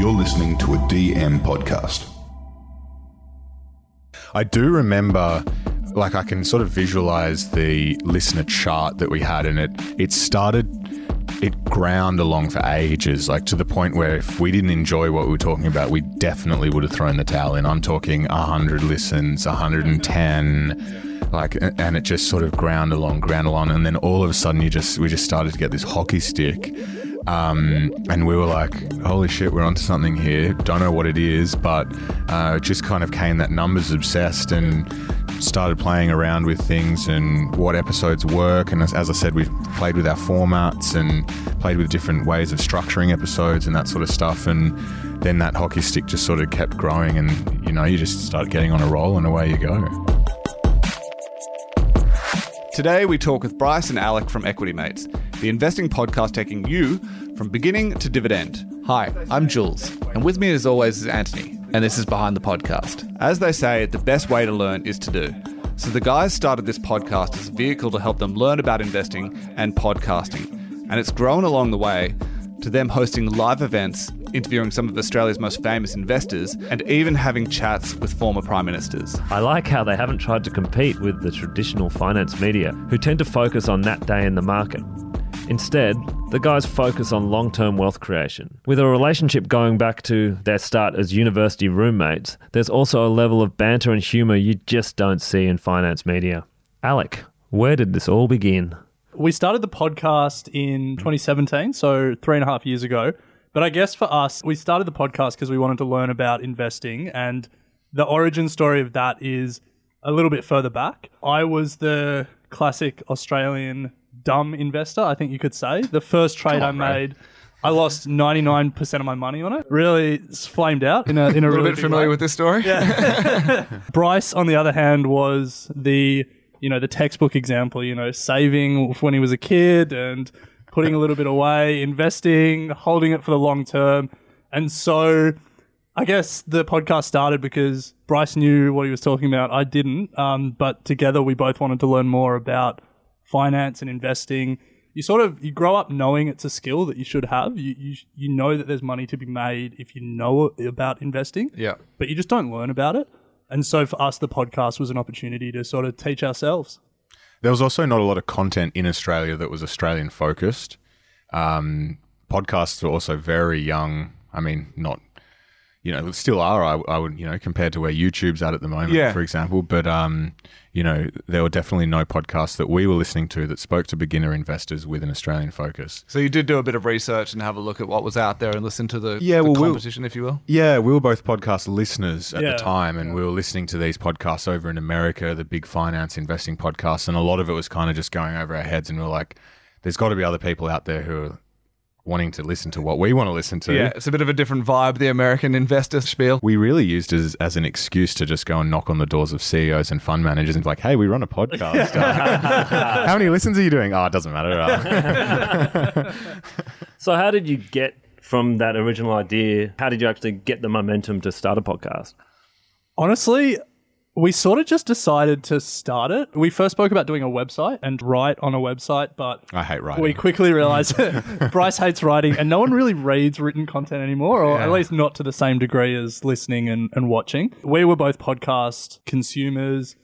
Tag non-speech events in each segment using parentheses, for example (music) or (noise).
You're listening to a DM podcast. I do remember, like, I can sort of visualize the listener chart that we had, and it it started. It ground along for ages, like to the point where if we didn't enjoy what we were talking about, we definitely would have thrown the towel in. I'm talking 100 listens, 110, like, and it just sort of ground along, ground along, and then all of a sudden, you just we just started to get this hockey stick, um, and we were like, holy shit, we're onto something here. Don't know what it is, but uh, it just kind of came that numbers obsessed and started playing around with things and what episodes work. And as, as I said, we've played with our formats and played with different ways of structuring episodes and that sort of stuff. And then that hockey stick just sort of kept growing, and you know, you just start getting on a roll, and away you go. Today, we talk with Bryce and Alec from Equity Mates, the investing podcast taking you from beginning to dividend. Hi, I'm Jules, and with me as always is Anthony, and this is Behind the Podcast. As they say, the best way to learn is to do. So the guys started this podcast as a vehicle to help them learn about investing and podcasting. And it's grown along the way to them hosting live events, interviewing some of Australia's most famous investors, and even having chats with former prime ministers. I like how they haven't tried to compete with the traditional finance media, who tend to focus on that day in the market. Instead, the guys focus on long term wealth creation. With a relationship going back to their start as university roommates, there's also a level of banter and humour you just don't see in finance media. Alec, where did this all begin? We started the podcast in 2017, so three and a half years ago. But I guess for us, we started the podcast because we wanted to learn about investing. And the origin story of that is a little bit further back. I was the classic Australian dumb investor, I think you could say. The first trade I made. I lost 99% of my money on it. Really flamed out in a, in a, (laughs) A little really bit familiar way. with this story? (laughs) (laughs) Bryce, on the other hand, was the you know the textbook example. You know, saving when he was a kid and putting a little bit away, investing, holding it for the long term, and so I guess the podcast started because Bryce knew what he was talking about. I didn't, um, but together we both wanted to learn more about finance and investing. You sort of you grow up knowing it's a skill that you should have. You you, you know that there's money to be made if you know about investing Yeah. but you just don't learn about it. And so for us, the podcast was an opportunity to sort of teach ourselves. There was also not a lot of content in Australia that was Australian focused. Um, podcasts were also very young. I mean, not, you know, still are, I, I would, you know, compared to where YouTube's at at the moment, Yeah. for example. But, um, you know, there were definitely no podcasts that we were listening to that spoke to beginner investors with an Australian focus. So you did do a bit of research and have a look at what was out there and listen to the, Yeah, the well, we'll- competition, if you will. Yeah, we were both podcast listeners at Yeah. the time, and we were listening to these podcasts over in America, the big finance investing podcasts, and a lot of it was kind of just going over our heads, and we were like, "There's got to be other people out there who are wanting to listen to what we want to listen to." Yeah, it's a bit of a different vibe, the American investor spiel. We really used it as, as an excuse to just go and knock on the doors of CEOs and fund managers and be like, "Hey, we run a podcast. (laughs) How many listens are you doing? Oh, it doesn't matter. Uh, (laughs) So, how did you get from that original idea? How did you actually get the momentum to start a podcast? Honestly, we sort of just decided to start it. We first spoke about doing a website and write on a website, but I hate writing. we quickly realized (laughs) Bryce hates writing and no one really reads written content anymore, or at least not to the same degree as listening and, and watching. We were both podcast consumers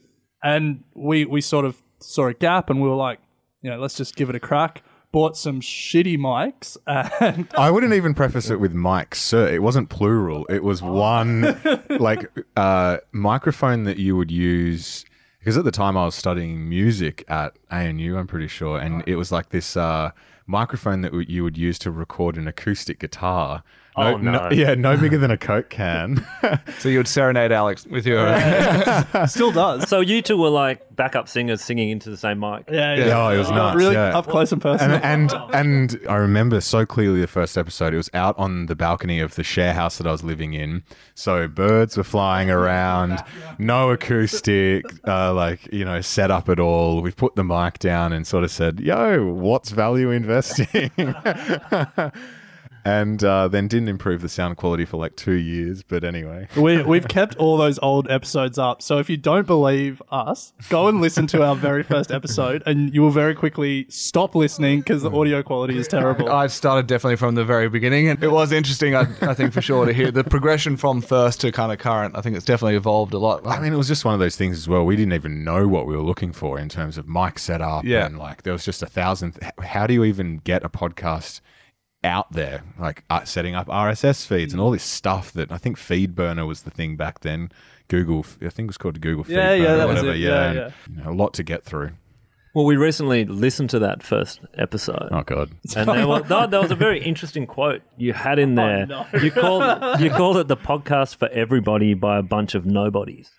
and we, we sort of saw a gap and we were like, you know, let's just give it a crack. Bought some shitty mics and (laughs) I wouldn't even preface it with mics, sir. It wasn't plural. It was one (laughs) like uh, microphone that you would use because at the time I was studying music at ANU, I'm pretty sure, and it was like this uh, microphone that you would use to record an acoustic guitar. Oh, no. (laughs) yeah, no bigger than a (laughs) Coke can. (laughs) So you would serenade Alec with your. still does. So, you two were like backup singers singing into the same mic. Yeah, yeah. Yeah, oh, it was nuts, Really yeah. up close and personal. and, and and I remember so clearly the first episode. It was out on the balcony of the share house that I was living in. So birds were flying around, no acoustic, uh, like you know, set up at all. We've put the mic down and sort of said, "Yo, what's value investing?" And uh, then didn't improve the sound quality for like two years. But anyway, (laughs) we, we've kept all those old episodes up. So if you don't believe us, go and listen to our very first episode, and you will very quickly stop listening because the audio quality is terrible. I started definitely from the very beginning, and it was interesting, I, I think, for sure, to hear the progression from first to kind of current. I think it's definitely evolved a lot. I mean, it was just one of those things as well. We didn't even know what we were looking for in terms of mic setup. Yeah. And like, there was just a thousand. How do you even get a podcast out there? Like, uh, setting up RSS feeds and all this stuff that I think FeedBurner was the thing back then. Google, I think it was called Google Yeah, FeedBurner yeah, or that was it. Yeah, and, yeah. you know, a lot to get through. Well, we recently listened to that first episode. Oh, God. And there was, no, there was a very interesting quote you had in (laughs) there. no. You called you called it the podcast for everybody by a bunch of nobodies.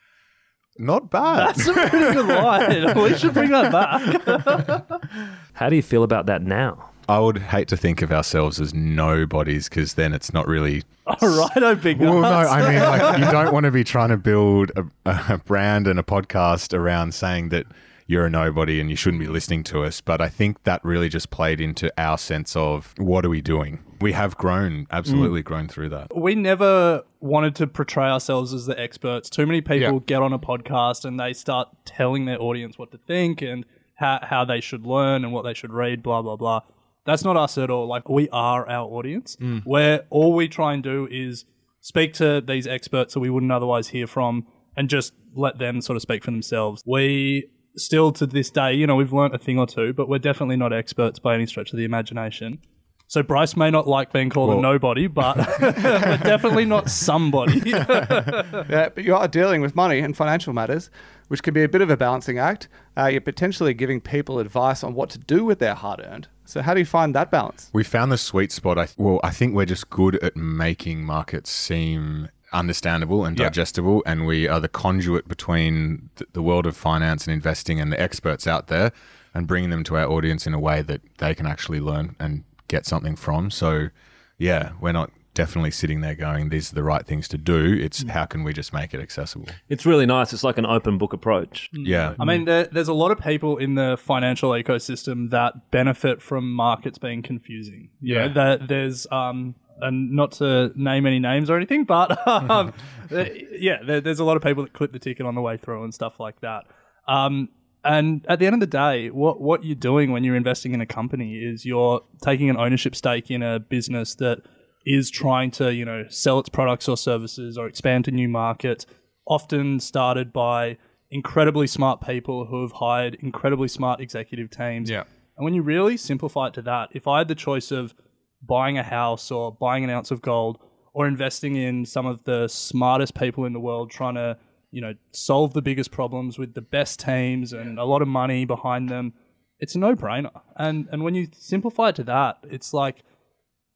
Not bad. That's a pretty good line. We should bring that back. (laughs) How do you feel about that now? I would hate to think of ourselves as nobodies because then it's not really (laughs) All right, oh big Well, no. I mean, like, (laughs) you don't want to be trying to build a, a brand and a podcast around saying that you're a nobody and you shouldn't be listening to us. But I think that really just played into our sense of what are we doing? We have grown, absolutely mm. grown through that. we never wanted to portray ourselves as the experts. Too many people Yeah. get on a podcast and they start telling their audience what to think and how, how they should learn and what they should read, blah, blah, blah. That's not us at all. Like, we are our audience, where all we try and do is speak to these experts that we wouldn't otherwise hear from and just let them sort of speak for themselves. We still, to this day, you know, we've learnt a thing or two, but we're definitely not experts by any stretch of the imagination. So Bryce may not like being called a nobody, but (laughs) we're definitely not somebody. (laughs) Yeah, but you are dealing with money and financial matters, which can be a bit of a balancing act. Uh, you're potentially giving people advice on what to do with their hard earned. So, how do you find that balance? We found the sweet spot. I well, I think we're just good at making markets seem understandable and digestible, and we are the conduit between the world of finance and investing and the experts out there, and bringing them to our audience in a way that they can actually learn and get something from. So, yeah, we're not definitely sitting there going, "These are the right things to do." It's how can we just make it accessible? It's really nice. It's like an open book approach. Yeah, I mean, there, there's a lot of people in the financial ecosystem that benefit from markets being confusing. You Yeah. know, that there's um, and not to name any names or anything, but (laughs) um, (laughs) yeah, there, there's a lot of people that clip the ticket on the way through and stuff like that. Um, and at the end of the day, what what you're doing when you're investing in a company is you're taking an ownership stake in a business that is trying to, you know, sell its products or services or expand to new markets, often started by incredibly smart people who have hired incredibly smart executive teams. Yeah. And when you really simplify it to that, if I had the choice of buying a house or buying an ounce of gold or investing in some of the smartest people in the world trying to, you know, solve the biggest problems with the best teams and a lot of money behind them, it's a no-brainer. And and when you simplify it to that, it's like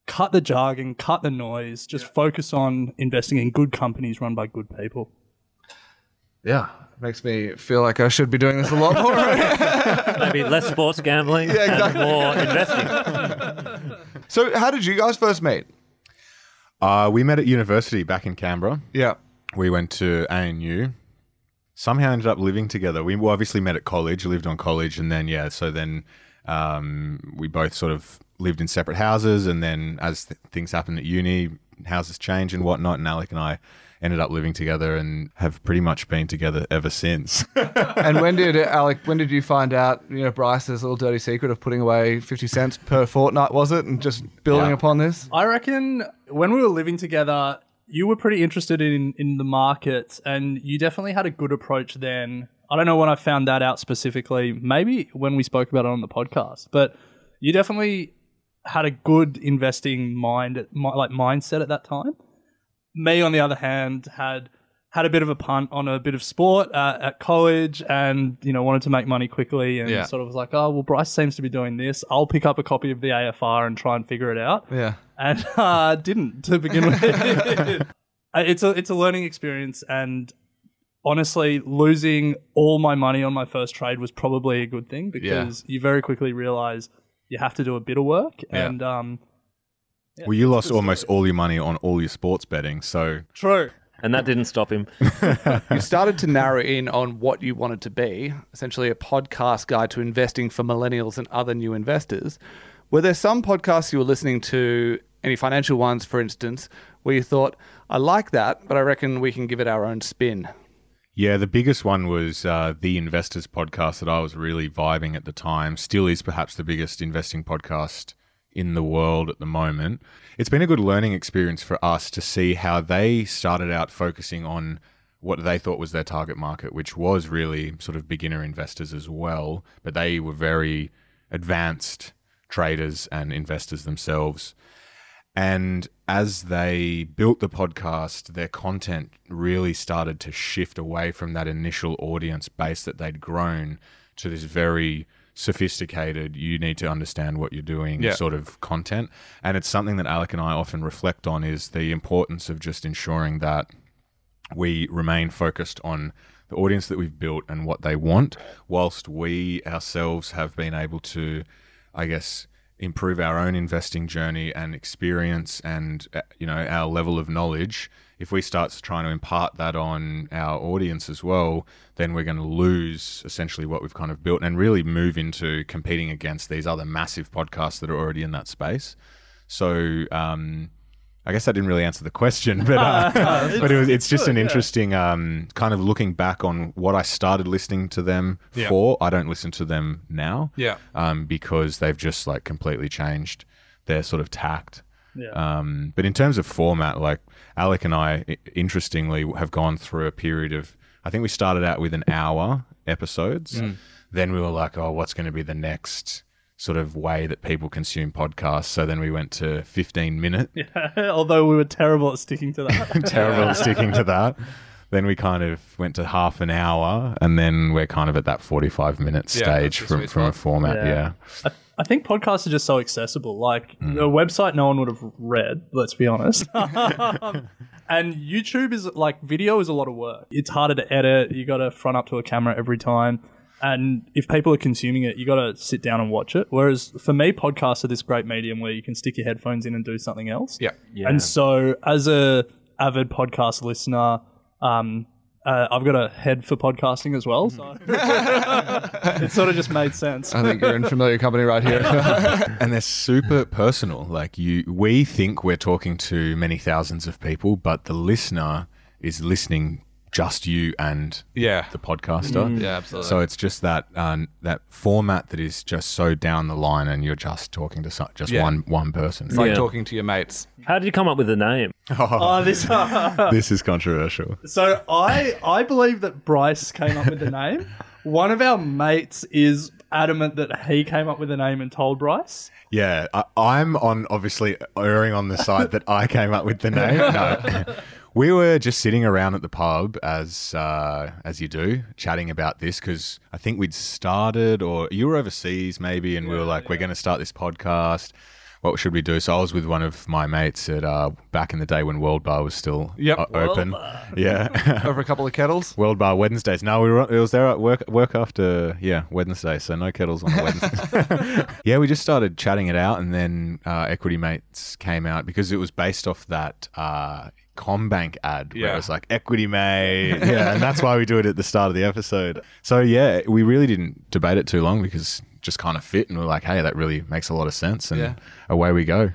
cut the jargon, cut the noise, just focus on investing in good companies run by good people. Yeah, makes me feel like I should be doing this a lot more. (laughs) Maybe less sports gambling and more investing. so, how did you guys first meet? uh, we met at university back in Canberra. Yeah. we went to ANU. Somehow ended up living together. We obviously met at college, lived on college, and then yeah, so then um, we both sort of lived in separate houses. And then as th- things happened at uni, houses change and whatnot. And Alec and I ended up living together and have pretty much been together ever since. (laughs) and when did Alec? When did you find out? You know, Bryce's little dirty secret of putting away fifty cents per fortnight was it, and just building Yeah. upon this? I reckon when we were living together, you were pretty interested in in the market, and you definitely had a good approach then. I don't know when I found that out specifically. Maybe when we spoke about it on the podcast, but you definitely had a good investing mind, like mindset at that time. Me, on the other hand, had had a bit of a punt on a bit of sport uh, at college, and you know wanted to make money quickly, and Yeah. sort of was like, oh well, Bryce seems to be doing this. I'll pick up a copy of the AFR and try and figure it out Yeah. and (laughs) uh, didn't to begin with. (laughs) Uh, it's a it's a learning experience, and honestly, losing all my money on my first trade was probably a good thing because you very quickly realize you have to do a bit of work, Yeah. and um, well, you lost almost all your money on all your sports betting, so true. And that didn't stop him. (laughs) You started to narrow in on what you wanted to be, essentially a podcast guide to investing for millennials and other new investors. Were there some podcasts you were listening to Any financial ones, for instance, where you thought, I like that, but I reckon we can give it our own spin? Yeah, the biggest one was uh, the Investors podcast that I was really vibing at the time. Still is perhaps the biggest investing podcast in the world at the moment. It's been a good learning experience for us to see how they started out focusing on what they thought was their target market, which was really sort of beginner investors as well. But they were very advanced traders and investors themselves. And as they built the podcast, their content really started to shift away from that initial audience base that they'd grown to this very sophisticated, you need to understand what you're doing Yeah. sort of content. And it's something that Alec and I often reflect on is the importance of just ensuring that we remain focused on the audience that we've built and what they want, whilst we ourselves have been able to, I guess, improve our own investing journey and experience and uh, you know our level of knowledge. If we start trying to impart that on our audience as well, then we're going to lose essentially what we've kind of built and really move into competing against these other massive podcasts that are already in that space. So, um, I guess I didn't really answer the question, (laughs) but uh, (laughs) but it was, it's just an interesting um, kind of looking back on what I started listening to them Yeah. for. I don't listen to them now, Yeah. um, because they've just like completely changed their sort of tact. Yeah. Um, but in terms of format, like Alec and I, i- interestingly, have gone through a period of. I think we started out with an hour episodes. Mm. Then we were like, oh, what's going to be the next sort of way that people consume podcasts? So then we went to 15 minute (laughs) Although we were terrible at sticking to that. (laughs) terrible at sticking to that. Then we kind of went to half an hour, and then we're kind of at that forty-five minute stage that's the from from a format. Yeah. Yeah, I, I think podcasts are just so accessible. Like Mm. a website no one would have read, let's be honest. (laughs) and YouTube is like video is a lot of work. It's harder to edit. You got to front up to a camera every time. And if people are consuming it, you got to sit down and watch it. Whereas for me, podcasts are this great medium where you can stick your headphones in and do something else. Yeah. And so, as a avid podcast listener, um, uh, I've got a head for podcasting as well. So (laughs) it sort of just made sense. I think you're in familiar company right here. (laughs) and they're super personal. Like you, we think we're talking to many thousands of people, but the listener is listening just you and yeah. the podcaster. Yeah, absolutely. So it's just that um, that format that is just so down the line, and you're just talking to some, just Yeah. one one person. It's like Yeah. talking to your mates. How did you come up with the name? (laughs) Oh, this. (laughs) this is controversial. So I I believe that Bryce came up with the name. One of our mates is adamant that he came up with the name and told Bryce. Yeah, I, I'm on obviously erring on the side that I came up with the name. (laughs) No. We were just sitting around at the pub as uh, as you do, chatting about this because I think we'd started, or you were overseas maybe, and we were like, we're going to start this podcast. What should we do? So I was with one of my mates at uh, back in the day when World Bar was still Yep. o- open. Yeah, (laughs) Over a couple of kettles. World Bar Wednesdays. No, we were. It was there at work. Work after yeah Wednesday, so no kettles on the Wednesday. (laughs) (laughs) yeah, we just started chatting it out, and then uh, Equity Mates came out because it was based off that uh, CommBank ad where Yeah. it was like Equity Mate. yeah, and that's why we do it at the start of the episode. So yeah, we really didn't debate it too long because just kind of fit, and we are like, hey, that really makes a lot of sense, and Yeah. away we go.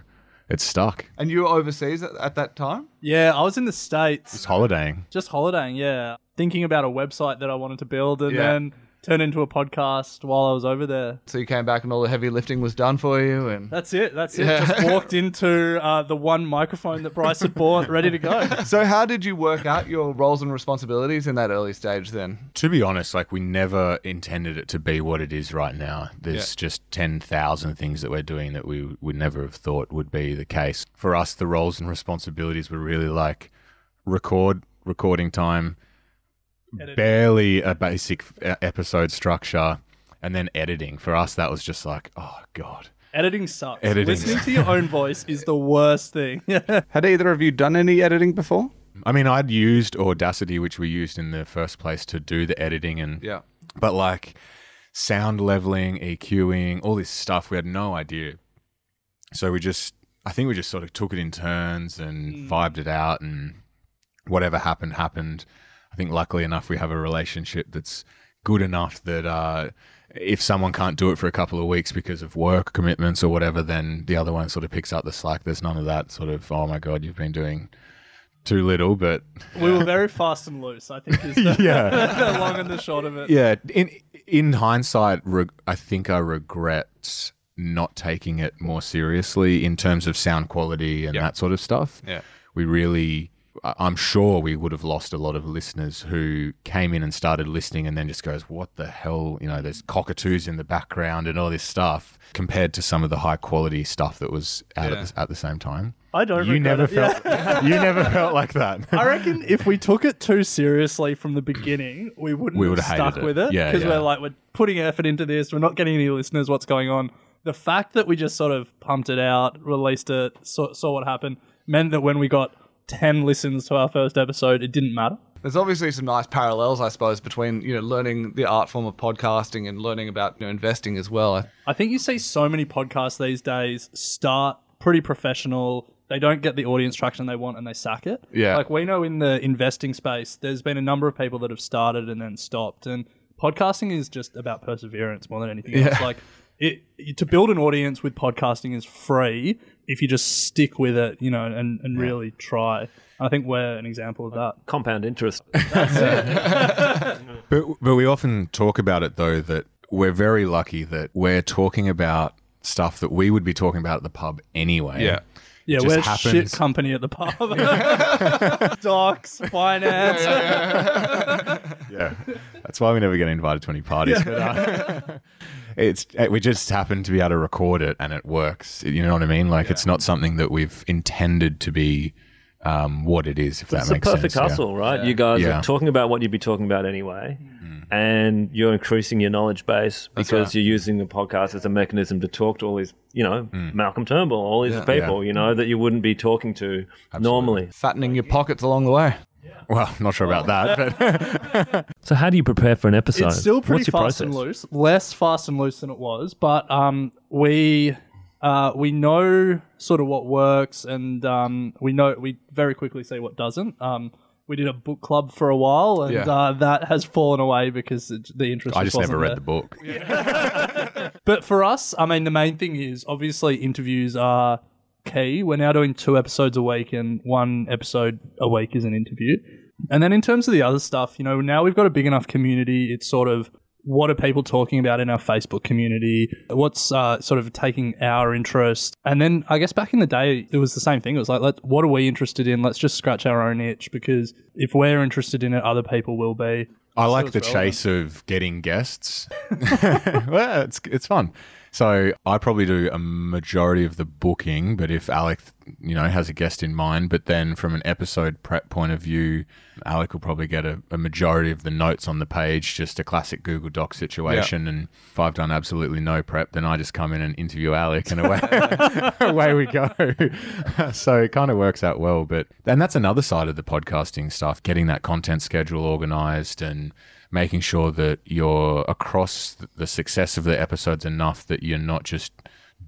It's stuck. And you were overseas at, at that time? Yeah, I was in the states, Just holidaying. just holidaying. Yeah, thinking about a website that I wanted to build, and Yeah. then turn into a podcast while I was over there. So you came back and all the heavy lifting was done for you and That's it. That's it. Yeah. Just walked into uh, the one microphone that Bryce had bought, ready to go. (laughs) So how did you work out your roles and responsibilities in that early stage then? To be honest, like we never intended it to be what it is right now. There's Yeah. just 10,000 things that we're doing that we would never have thought would be the case. For us, the roles and responsibilities were really like record, recording time, Editing. Barely a basic uh, episode structure, and then editing. For us, that was just like, oh, God. Editing sucks. Editing Listening to your own voice is the worst thing. (laughs) Had either of you done any editing before? I mean, I'd used Audacity, which we used in the first place to do the editing and Yeah. but like sound leveling, EQing, all this stuff, we had no idea. So we just, I think we just sort of took it in turns and vibed it out, and whatever happened, happened. I think luckily enough, we have a relationship that's good enough that uh, if someone can't do it for a couple of weeks because of work commitments or whatever, then the other one sort of picks up the slack. There's none of that sort of, oh my God, you've been doing too little, but We were very fast and loose, I think is the, (laughs) yeah. (laughs) the long and the short of it. Yeah, in in hindsight, reg- I think I regret not taking it more seriously in terms of sound quality and that sort of stuff. Yeah. we really. I- I'm sure we would have lost a lot of listeners who came in and started listening and then just goes, "What the hell?" You know, there's cockatoos in the background and all this stuff compared to some of the high quality stuff that was out Yeah. at, the, at the same time. I don't You never it, yeah. felt. you never felt like that. I reckon if we took it too seriously from the beginning, we wouldn't We have would've hated stuck it. with it. Yeah, Because yeah. we're like, we're putting effort into this, we're not getting any listeners, what's going on? The fact that we just sort of pumped it out, released it, saw, saw what happened, meant that when we got 10 listens to our first episode, it didn't matter. There's obviously some nice parallels, I suppose, between you know learning the art form of podcasting and learning about you know investing as well. I think you see so many podcasts these days start pretty professional. They don't get the audience traction they want and they sack it. Yeah. Like we know in the investing space, there's been a number of people that have started and then stopped. And podcasting is just about perseverance more than anything else. Like it- to build an audience with podcasting is free if you just stick with it, you know, and, and really try. I think we're an example of that. Compound interest. (laughs) (laughs) But but we often talk about it though that we're very lucky that we're talking about stuff that we would be talking about at the pub anyway. Yeah. Yeah, just we're happens- shit company at the pub. (laughs) Docs, finance. Yeah. That's why we never get invited to any parties. But, uh, (laughs) it's uh, we just happen to be able to record it and it works. You know what I mean? Like it's not something that we've intended to be um, what it is. If It's that a perfect sense. yeah. hustle, right? You guys Yeah. are talking about what you'd be talking about anyway, and you're increasing your knowledge base because you're using the podcast as a mechanism to talk to all these, you know, Malcolm Turnbull, all these people, you know, that you wouldn't be talking to normally. Fattening your pockets along the way. Well, not sure about that, but (laughs) So, how do you prepare for an episode? It's still pretty What's your fast process? and loose, less fast and loose than it was, but um, we uh, we know sort of what works, and um, we know we very quickly see what doesn't. Um, we did a book club for a while, and Yeah. uh, that has fallen away because it, the interest. I just wasn't never read there. the book. (laughs) But for us, I mean, the main thing is obviously interviews are key. We're now doing two episodes a week, and one episode a week is an interview. And then in terms of the other stuff, you know, now we've got a big enough community. It's sort of what are people talking about in our Facebook community? What's uh, sort of taking our interest? And then I guess back in the day, it was the same thing. It was like, let, what are we interested in? Let's just scratch our own itch because if we're interested in it, other people will be. I like the relevant. chase of getting guests. (laughs) (laughs) well, it's it's fun. So I probably do a majority of the booking, but if Alec, you know, has a guest in mind, but then from an episode prep point of view, Alec will probably get a, a majority of the notes on the page, just a classic Google Doc situation. And if I've done absolutely no prep, then I just come in and interview Alec, and away (laughs) (laughs) away we go. (laughs) so it kind of works out well. But and that's another side of the podcasting stuff: getting that content schedule organized and making sure that you're across the success of the episodes enough that you're not just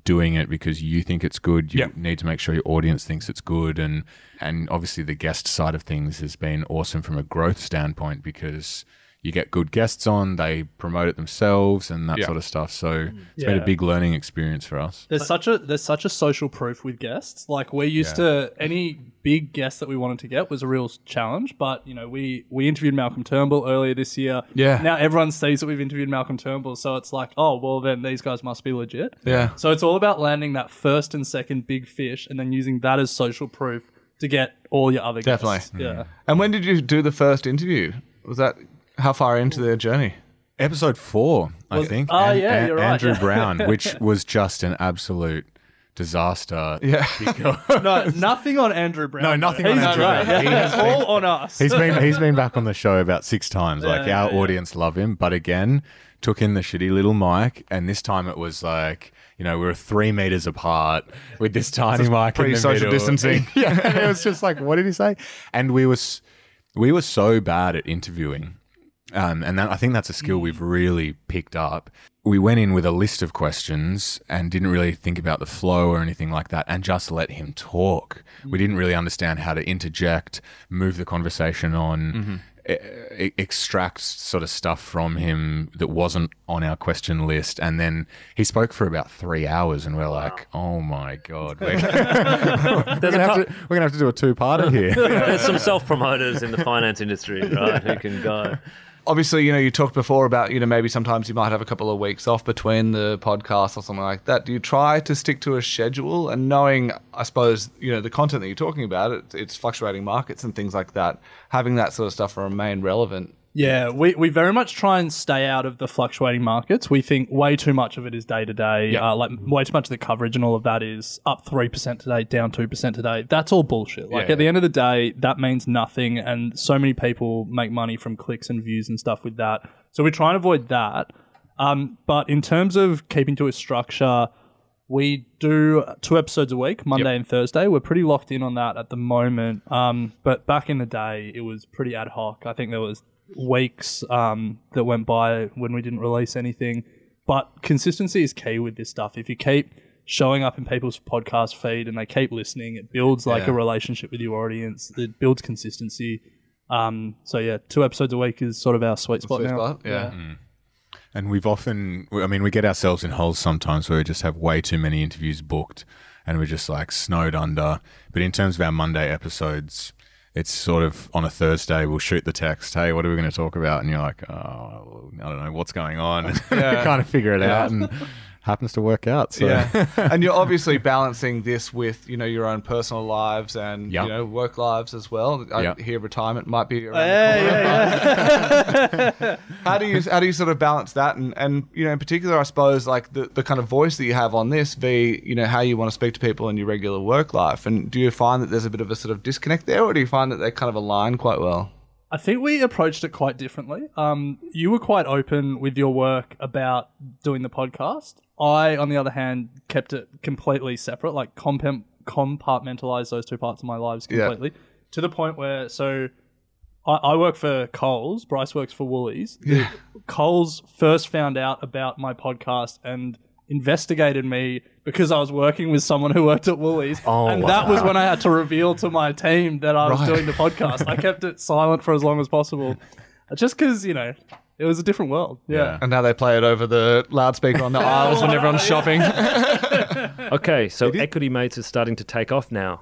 doing it because you think it's good. You Yep. need to make sure your audience thinks it's good, and and obviously the guest side of things has been awesome from a growth standpoint because you get good guests on, they promote it themselves, and that Yeah. sort of stuff. So it's been a big learning experience for us. There's such a there's such a social proof with guests. Like we're used to any big guest that we wanted to get was a real challenge. But you know, we we interviewed Malcolm Turnbull earlier this year. Yeah. Now everyone sees that we've interviewed Malcolm Turnbull, so it's like, oh well, then these guys must be legit. Yeah. So it's all about landing that first and second big fish, and then using that as social proof to get all your other Definitely. guests. Yeah. And when did you do the first interview? Was that how far into their journey? Episode four, I think. oh, yeah, you're right, Andrew yeah. (laughs) Brown, which was just an absolute disaster. Yeah. (laughs) No, nothing on Andrew Brown. No, nothing on He's Andrew great. Brown. He has It's all on us. He's been he's been back on the show about six times. Like Yeah, our yeah, audience love him, but again, took in the shitty little mic, and this time it was like you know we were three meters apart with this tiny mic. in the pre-social middle. distancing. (laughs) yeah, and it was just like, what did he say? And we was we were so bad at interviewing. Um, and that, I think that's a skill we've mm. really picked up. We went in with a list of questions and didn't really think about the flow or anything like that, and just let him talk. We mm. didn't really understand how to interject, move the conversation on. Mm-hmm. e- extract sort of stuff from him that wasn't on our question list, and then he spoke for about three hours, and we're like, "Oh my god, (laughs) we're, we're gonna have to we're gonna have to do a two parter here." (laughs) There's some self promoters in the finance industry, right, who can go. Obviously, you know, you talked before about, you know, maybe sometimes you might have a couple of weeks off between the podcasts or something like that. Do you try to stick to a schedule and knowing, I suppose, you know, the content that you're talking about, it, it's fluctuating markets and things like that, having that sort of stuff remain relevant Yeah, we, we very much try and stay out of the fluctuating markets. We think way too much of it is day to day. Uh, Like way too much of the coverage and all of that is up three percent today, down two percent today. That's all bullshit. Like Yeah. at the end of the day, that means nothing, and so many people make money from clicks and views and stuff with that. So we try and avoid that. Um, but in terms of keeping to a structure, we do two episodes a week, Monday and Thursday. We're pretty locked in on that at the moment. Um, but back in the day, it was pretty ad hoc. I think there was weeks um, that went by when we didn't release anything. But consistency is key with this stuff. If you keep showing up in people's podcast feed and they keep listening, it builds like Yeah. a relationship with your audience. It builds consistency. Um, so yeah, two episodes a week is sort of our sweet spot Sweet now. spot, yeah. And we've often, I mean, we get ourselves in holes sometimes where we just have way too many interviews booked and we're just like snowed under. But in terms of our Monday episodes, it's sort of on a Thursday, we'll shoot the text, hey, what are we going to talk about? And you're like, oh, I don't know what's going on. We kind of figure it out and happens to work out. So. Yeah, (laughs) and you're obviously balancing this with you know your own personal lives and Yep. you know work lives as well. I Yep. hear retirement might be around the corner. (laughs) how do you how do you sort of balance that and and you know in particular I suppose like the the kind of voice that you have on this v you know how you want to speak to people in your regular work life and do you find that there's a bit of a sort of disconnect there or do you find that they kind of align quite well? I think we approached it quite differently. Um, you were quite open with your work about doing the podcast. I, on the other hand, kept it completely separate, like compa- compartmentalized those two parts of my lives Yeah. completely to the point where, so I, I work for Coles, Bryce works for Woolies. Coles first found out about my podcast and investigated me because I was working with someone who worked at Woolies. Oh, and that was when I had to reveal to my team that I was doing the podcast. I kept it silent for as long as possible. (laughs) Just because, you know, it was a different world. Yeah. Yeah. And now they play it over the loudspeaker on the (laughs) aisles when everyone's shopping. (laughs) Okay, so Equity Mates is starting to take off now.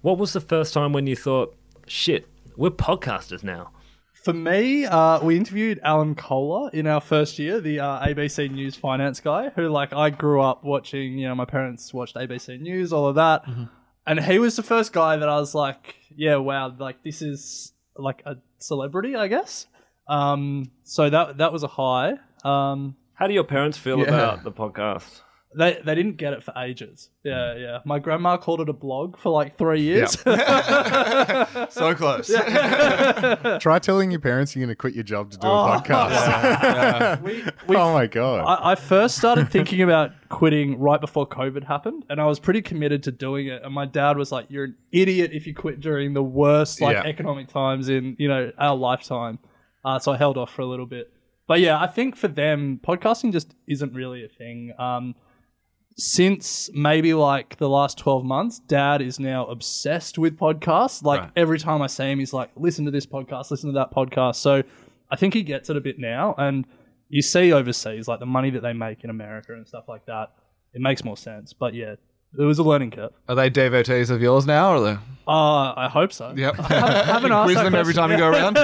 What was the first time when you thought, shit, we're podcasters now? For me, uh, we interviewed Alan Kohler in our first year, the uh, ABC News finance guy, who like I grew up watching. You know, my parents watched ABC News, all of that, and he was the first guy that I was like, yeah, wow, like this is like a celebrity, I guess. Um, so that that was a high. Um, How do your parents feel Yeah. about the podcast? they they didn't get it for ages. Yeah, yeah. My grandma called it a blog for like three years. (laughs) so close. Try telling your parents you're going to quit your job to do a podcast. we, (laughs) we oh my God. I, I first started thinking about quitting right before COVID happened, and I was pretty committed to doing it. And my dad was like, "You're an idiot if you quit during the worst like Yeah. economic times in you know our lifetime." Uh, so I held off for a little bit. But yeah, I think for them, podcasting just isn't really a thing. Um, since maybe like the last 12 months, dad is now obsessed with podcasts. Like Right. every time I see him, he's like, listen to this podcast, listen to that podcast. So I think he gets it a bit now. And you see overseas, like the money that they make in America and stuff like that, it makes more sense. But yeah, it was a learning curve. Are they devotees of yours now or are they? Uh, I hope so. Yep. (laughs) I haven't asked (laughs) Quiz that them every time you go around.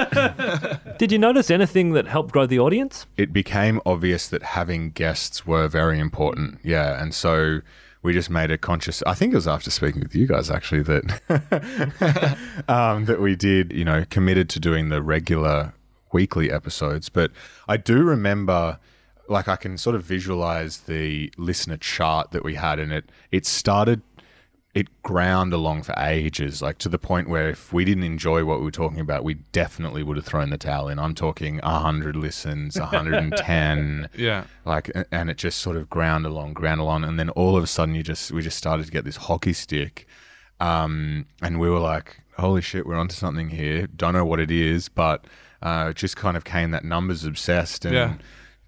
(laughs) Did you notice anything that helped grow the audience? it became obvious that having guests were very important. Yeah, and so we just made a conscious. I think it was after speaking with you guys actually that um, that we did. You know, committed to doing the regular weekly episodes. But I do remember. Like I can sort of visualize the listener chart that we had, and it it started it ground along for ages, like to the point where if we didn't enjoy what we were talking about, we definitely would have thrown the towel in. I'm talking 100 listens, 110. (laughs) Yeah. Like, and it just sort of ground along, ground along. And then all of a sudden, you just, we just started to get this hockey stick. Um, and we were like, holy shit, we're onto something here. Don't know what it is, but uh, it just kind of came that numbers obsessed and Yeah.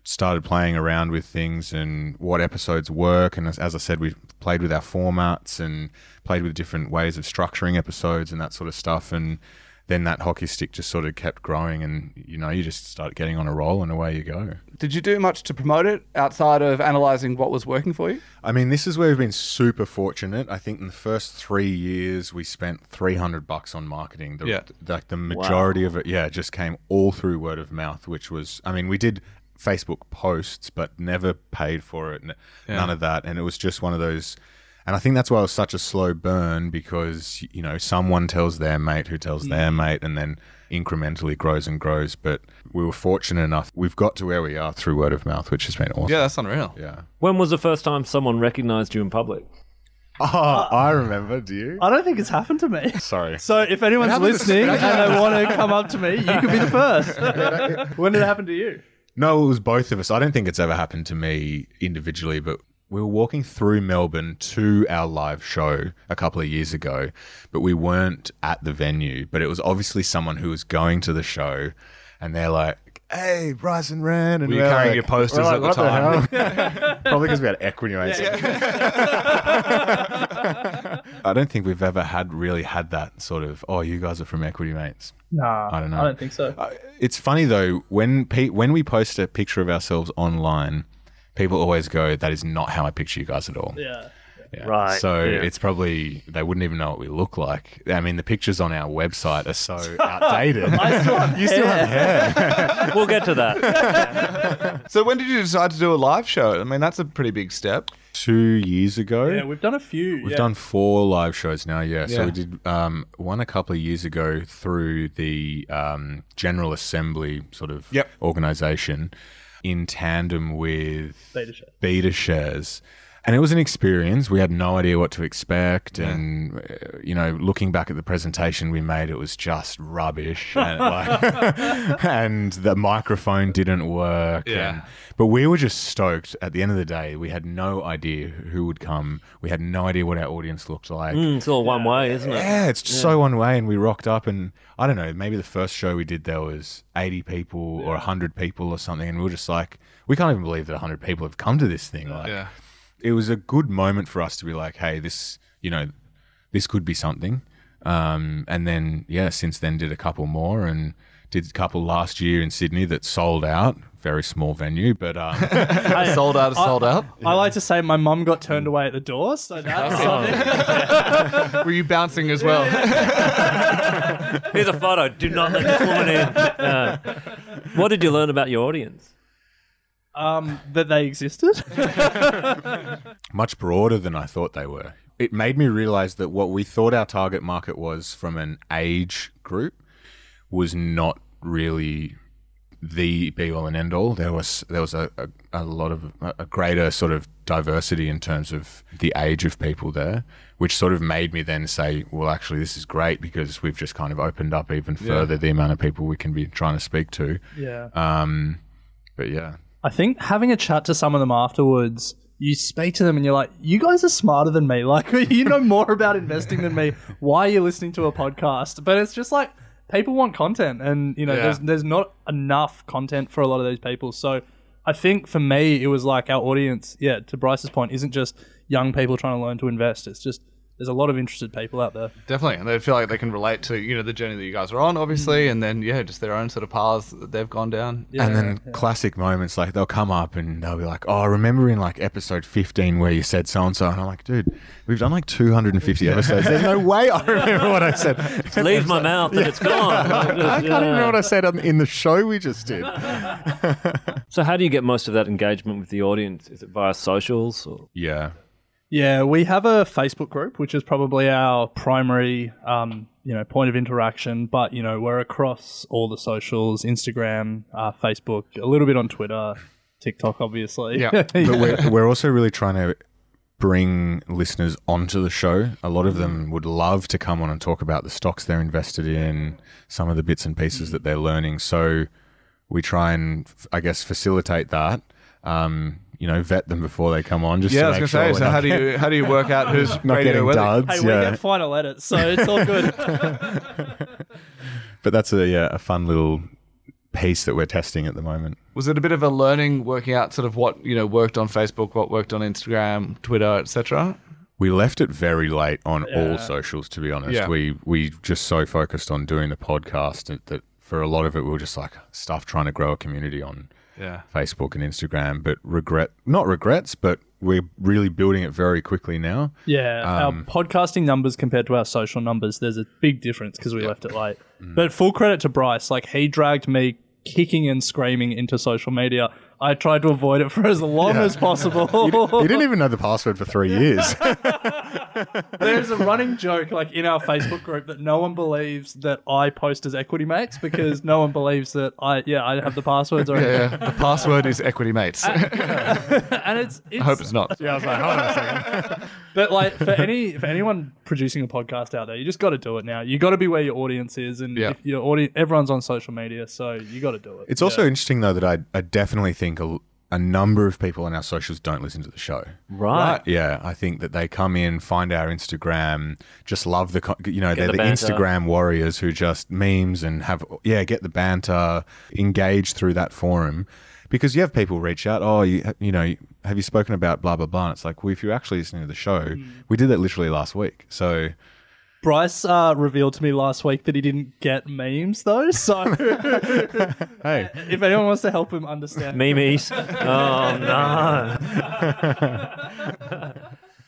Started playing around with things and what episodes work. And as, as I said, we played with our formats and played with different ways of structuring episodes and that sort of stuff. And then that hockey stick just sort of kept growing, and you know, you just start getting on a roll, and away you go. Did you do much to promote it outside of analyzing what was working for you? I mean, this is where we've been super fortunate. I think in the first three years, we spent three hundred bucks on marketing. The, Yeah. like the majority of it, yeah, just came all through word of mouth. Which was, I mean, we did Facebook posts, but never paid for it. n- None of that, and it was just one of those. And I think that's why it was such a slow burn because you know someone tells their mate who tells their mate, and then incrementally grows and grows. But we were fortunate enough; we've got to where we are through word of mouth, which has been awesome. Yeah, that's unreal. yeah. When was the first time someone recognized you in public? Oh, uh, I remember. Do you? I don't think it's happened to me. Sorry. So if anyone's listening and they want to come up to me, you could be the first. (laughs) when did it happen to you? No, it was both of us. I don't think it's ever happened to me individually, but we were walking through Melbourne to our live show a couple of years ago, but we weren't at the venue. But it was obviously someone who was going to the show, and they're like, "Hey, Bryce and Ren," and Were you we're carrying like- your posters we're at the "What time?" hell?" (laughs) Probably because we had Equity Mates. (laughs) I don't think we've ever had really had that sort of. Oh, you guys are from Equity Mates. Nah, I don't know. I don't think so. Uh, it's funny though when pe- when we post a picture of ourselves online, people always go, "That is not how I picture you guys at all." yeah. Yeah. Right, So yeah. it's probably they wouldn't even know what we look like. I mean, the pictures on our website are so outdated. (laughs) Still you still have hair. (laughs) We'll get to that. (laughs) So when did you decide to do a live show? I mean, that's a pretty big step. Two years ago. Yeah, we've done a few. We've yeah. done four live shows now, yeah. So we did um, one a couple of years ago through the um, General Assembly sort of Yep. organization in tandem with BetaShares. beta shares. And it was an experience. We had no idea what to expect. And, uh, you know, looking back at the presentation we made, it was just rubbish. And, (laughs) like, (laughs) and the microphone didn't work. Yeah. And, but we were just stoked. At the end of the day, we had no idea who would come. We had no idea what our audience looked like. Mm, it's all one way, isn't it? Yeah, it's so one way. And we rocked up, and I don't know, maybe the first show we did there was 80 people or 100 people or something. And we were just like, we can't even believe that 100 people have come to this thing. Like, Yeah. It was a good moment for us to be like, hey, this, you know, this could be something. Um, and then, yeah, since then did a couple more and did a couple last year in Sydney that sold out. Very small venue, but (laughs) um, (laughs) sold out is sold out. I like to say my mum got turned away at the door, so (laughs) that's something. Were you bouncing as well? Here's a photo. Do not let this woman in. Uh, what did you learn about your audience? Um, that they existed. (laughs) much broader than I thought they were. It made me realize that what we thought our target market was from an age group was not really the be all and end all. There was there was a, a, a lot of a a greater sort of diversity in terms of the age of people there, which sort of made me then say, well, actually, this is great because we've just kind of opened up even further the amount of people we can be trying to speak to. yeah. Um, but yeah, I think having a chat to some of them afterwards, you speak to them and you're like, you guys are smarter than me. (laughs) Like, you know more about investing than me. Why are you listening to a podcast? But it's just like, people want content and, you know, Yeah. there's, there's not enough content for a lot of these people. So I think for me, it was like our audience, yeah, to Bryce's point, isn't just young people trying to learn to invest. It's just, there's a lot of interested people out there. Definitely, and they feel like they can relate to you know the journey that you guys are on, obviously, mm. and then yeah, just their own sort of paths that they've gone down. and then classic moments like they'll come up and they'll be like, "Oh, I remember in like episode 15 where you said so and so?" And I'm like, "Dude, we've done like 250 episodes. There's no way I (laughs) remember what I said. Leave my (laughs) mouth and it's gone. (laughs) I can't even remember what I said in the show we just did." So, how do you get most of that engagement with the audience? Is it via socials? Or? Yeah, Yeah, we have a Facebook group, which is probably our primary, um, you know, point of interaction. But you know, we're across all the socials: Instagram, uh, Facebook, a little bit on Twitter, TikTok, obviously. Yeah. (laughs) but we're, we're also really trying to bring listeners onto the show. A lot of them would love to come on and talk about the stocks they're invested in, some of the bits and pieces that they're learning. So we try and, I guess, facilitate that. Um, you know, vet them before they come on. Just Yeah, to I was gonna sure say. we're So not, how do you how do you work out who's (laughs) not radio getting worthy? duds? Hey, we yeah. get final edits, so it's all good. (laughs) (laughs) but that's a yeah, a fun little piece that we're testing at the moment. Was it a bit of a learning, working out sort of what you know worked on Facebook, what worked on Instagram, Twitter, etc.? we left it very late on Yeah. all socials. To be honest, Yeah. we we just so focused on doing the podcast that, that for a lot of it we were just like stuff trying to grow a community on Yeah. Facebook and Instagram. But regret, not regrets, but we're really building it very quickly now. Yeah, our Um, podcasting numbers compared to our social numbers, there's a big difference because we left it late. Mm. But full credit to Bryce, like he dragged me kicking and screaming into social media. I tried to avoid it for as long as possible. You didn't even know the password for three years. (laughs) There's a running joke like in our Facebook group that no one believes that I post as equity mates because no one believes that I yeah I have the passwords or Yeah. the password is equity mates. I (laughs) and it's, it's hope it's not. yeah, I was like, hold on a second. (laughs) But like for any for anyone producing a podcast out there, you just got to do it now. You got to be where your audience is, and Yeah. if your audience, everyone's on social media, so you got to do it. It's also interesting though that I I definitely think a, a number of people on our socials don't listen to the show. Right. Yeah, I think that they come in, find our Instagram, just love the, you know, they're the the. Instagram warriors who just memes and have, yeah, get the banter, engage through that forum. Because you have people reach out, oh, you, you know, have you spoken about blah, blah, blah? And it's like, well, if you're actually listening to the show, hmm. we did that literally last week. So, Bryce uh, revealed to me last week that he didn't get memes though. So (laughs) hey, (laughs) if anyone wants to help him understand, Memes. (laughs) oh no.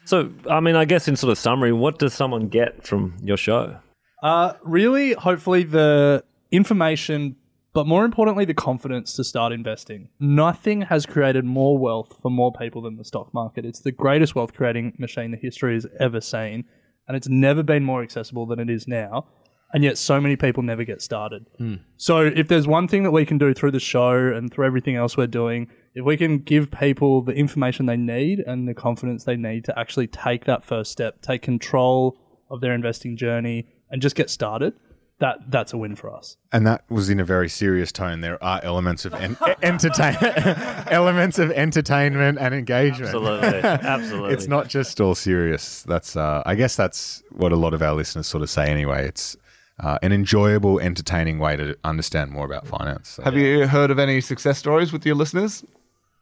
so, I mean, I guess in sort of summary, what does someone get from your show? Uh, really, hopefully, the information, but more importantly, the confidence to start investing. Nothing has created more wealth for more people than the stock market. It's the greatest wealth creating machine the history has ever seen, and it's never been more accessible than it is now. And yet, so many people never get started. Hmm. So, if there's one thing that we can do through the show and through everything else we're doing, if we can give people the information they need and the confidence they need to actually take that first step, take control of their investing journey, and just get started, that that's a win for us. and that was in a very serious tone. There are elements of en- entertain, (laughs) elements of entertainment and engagement. Absolutely. (laughs) Absolutely. it's not just all serious. That's uh, I guess that's what a lot of our listeners sort of say anyway. It's uh, an enjoyable, entertaining way to understand more about finance. So, Have you heard of any success stories with your listeners?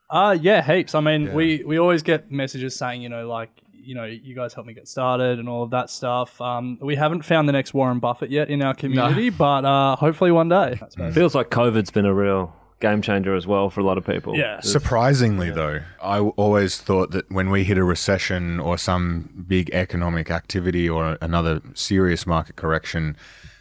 Uh yeah, heaps. I mean, we we always get messages saying, you know, like, you know, you guys help me get started and all of that stuff. Um, we haven't found the next Warren Buffett yet in our community, but uh, hopefully one day. feels like COVID's been a real game changer as well for a lot of people. Yeah. Surprisingly, though, I always thought that when we hit a recession or some big economic activity or another serious market correction,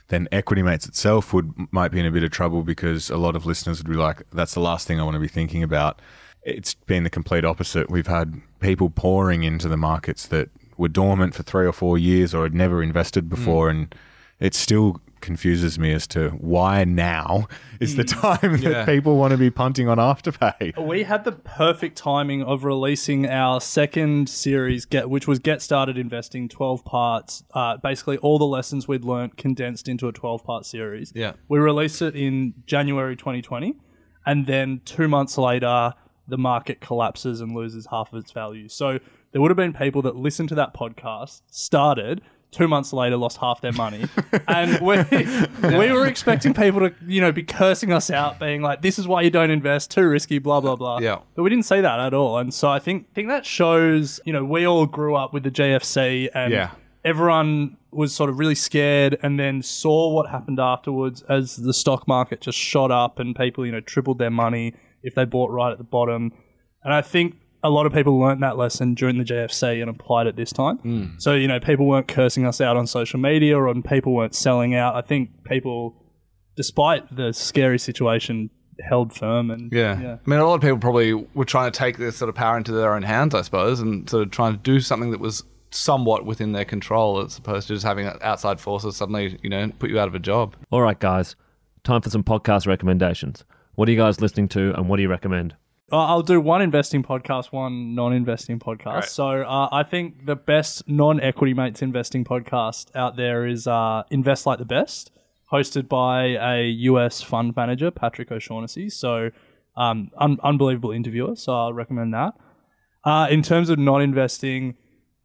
then Equity Mates itself would might be in a bit of trouble because a lot of listeners would be like, "That's the last thing I want to be thinking about." It's been the complete opposite. We've had people pouring into the markets that were dormant for three or four years or had never invested before, and it still confuses me as to why now (laughs) is the time that Yeah. people want to be punting on Afterpay. (laughs) We had the perfect timing of releasing our second series, get which was Get Started Investing, twelve parts. Uh, basically, all the lessons we'd learnt condensed into a twelve-part series. Yeah. we released it in January 2020, and then two months later, the market collapses and loses half of its value. So there would have been people that listened to that podcast, started. Two months later, lost half their money, (laughs) and we we were expecting people to, you know, be cursing us out, being like, "This is why you don't invest, too risky," blah blah blah. Yeah. but we didn't say that at all, and so I think think that shows, you know, we all grew up with the GFC and Yeah. everyone was sort of really scared, and then saw what happened afterwards as the stock market just shot up, and people, you know, tripled their money if they bought right at the bottom, and I think. A lot of people learned that lesson during the GFC and applied it this time. Hmm. So, you know, people weren't cursing us out on social media or people weren't selling out. I think people, despite the scary situation, held firm and Yeah. I mean, a lot of people probably were trying to take this sort of power into their own hands, I suppose, and sort of trying to do something that was somewhat within their control as opposed to just having outside forces suddenly, you know, put you out of a job. All right, guys. Time for some podcast recommendations. What are you guys listening to and what do you recommend? Uh, I'll do one investing podcast, one non-investing podcast. So uh, I think the best non-equity mates investing podcast out there is uh, Invest Like the Best, hosted by a US fund manager, Patrick O'Shaughnessy. So um, un- unbelievable interviewer. So I'll recommend that. Uh, in terms of non-investing,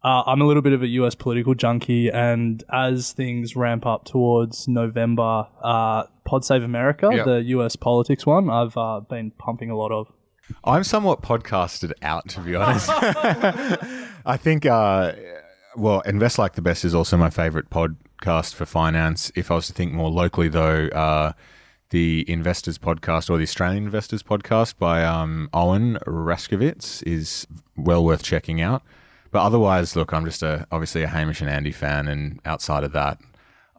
uh, I'm a little bit of a US political junkie, and as things ramp up towards November, uh, Pod Save America, Yeah. the US politics one, I've uh, been pumping a lot of. I'm somewhat podcasted out, to be honest. (laughs) I think uh, Well, Invest Like the Best is also my favorite podcast for finance. If I was to think more locally, though, uh, the Investors Podcast or the Australian Investors Podcast by um, Owen Raskovitz is well worth checking out. But otherwise, look, I'm just a obviously a Hamish and Andy fan, and outside of that,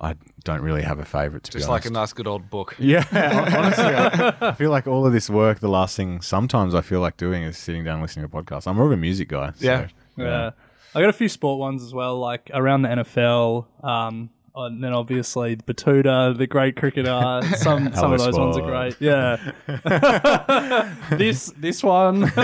I don't really have a favorite. To Just be like a nice good old book. (laughs) Yeah, honestly, I, I feel like all of this work, the last thing sometimes I feel like doing is sitting down listening to podcasts. I'm more of a music guy. so, Yeah. Yeah. I got a few sport ones as well, like around the NFL. Um, and then obviously Batuta, the great cricketer. Some (laughs) some of Hello, those ones are great. Yeah. (laughs) this this one. (laughs)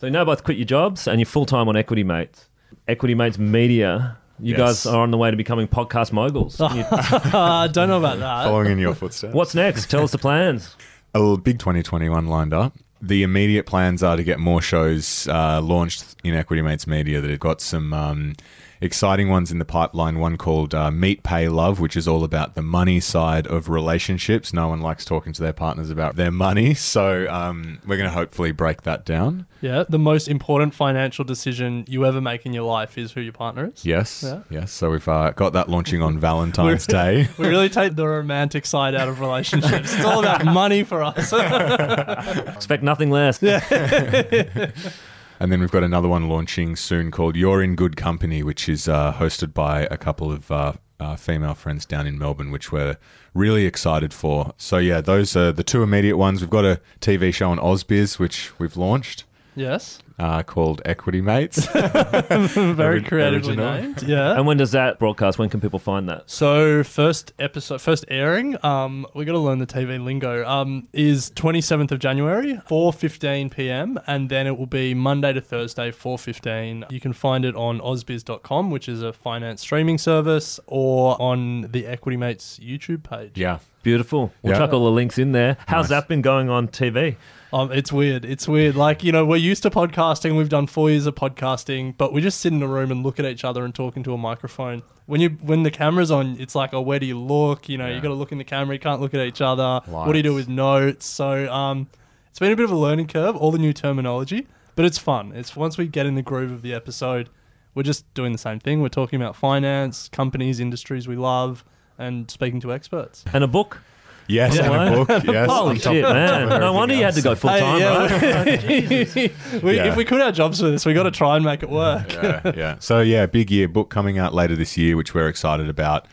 So you know both quit your jobs and you're full time on Equity Mates. Equity Mates Media. You Yes. guys are on the way to becoming podcast moguls. I don't know about that. Following in your footsteps. what's next? Tell us the plans. a little big 2021 lined up. The immediate plans are to get more shows uh, launched in Equity Mates Media. That have got some um, exciting ones in the pipeline. One called uh, Meet, Pay, Love, which is all about the money side of relationships. No one likes talking to their partners about their money, (laughs) so um, we're going to hopefully break that down. Yeah, the most important financial decision you ever make in your life is who your partner is. Yes, Yeah. yes. So we've uh, got that launching on (laughs) Valentine's Day. (laughs) We really take the romantic side out of relationships. It's all about money for us. Expect nothing less. Yeah. And then we've got another one launching soon called You're in Good Company, which is uh, hosted by a couple of uh, uh, female friends down in Melbourne, which we're really excited for. So, yeah, those are the two immediate ones. We've got a TV show on Ausbiz, which we've launched yes. uh, called Equity Mates. (laughs) Very Ori- creatively original. named. (laughs) Yeah. And when does that broadcast? When can people find that? So first episode, first airing. Um, we got to learn the TV lingo. Um, is twenty seventh of January, four fifteen p.m. and then it will be Monday to Thursday, four fifteen. You can find it on Ausbiz.com, which is a finance streaming service, or on the Equity Mates YouTube page. yeah. Beautiful. We'll Yeah. chuck all the links in there. How's Nice. that been going on TV? Um, it's weird. It's weird. Like, you know, we're used to podcasting. We've done four years of podcasting, but we just sit in a room and look at each other and talk into a microphone. When you when the camera's on, it's like, oh, where do you look? You know, you got to look in the camera. You can't look at each other. What do you do with notes? So, um, it's been a bit of a learning curve. All the new terminology, but it's fun. It's once we get in the groove of the episode, we're just doing the same thing. We're talking about finance, companies, industries we love, and speaking to experts. And a book? Yes, and a book. (laughs) Yes. Holy on shit, on man. No wonder you had to go full time, Hey, right? we, (laughs) Yeah. If we quit our jobs for this, we got to try and make it work. yeah, yeah. So yeah, big year book coming out later this year, which we're excited about.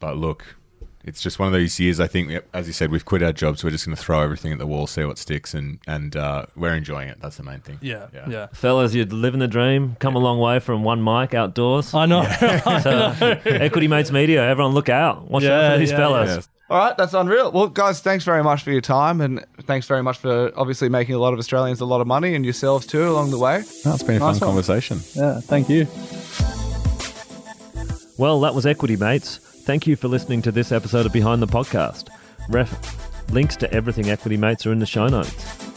But look, it's just one of those years. I think, as you said, we've quit our jobs. We're just going to throw everything at the wall, see what sticks, and and uh, we're enjoying it. That's the main thing. Yeah, Yeah. yeah. Fellas, you're living the dream. Come a long way from one mic outdoors. I know. (laughs) So, Equity Mates Media, everyone look out. Watch out Yeah, for these yeah, fellas. Yes. All right, that's unreal. Well, guys, thanks very much for your time, and thanks very much for obviously making a lot of Australians a lot of money and yourselves too along the way. No, it's been a fun one. conversation. yeah, thank you. Well, that was Equity Mates. Thank you for listening to this episode of Behind the Podcast. Ref- links to everything Equity Mates are in the show notes.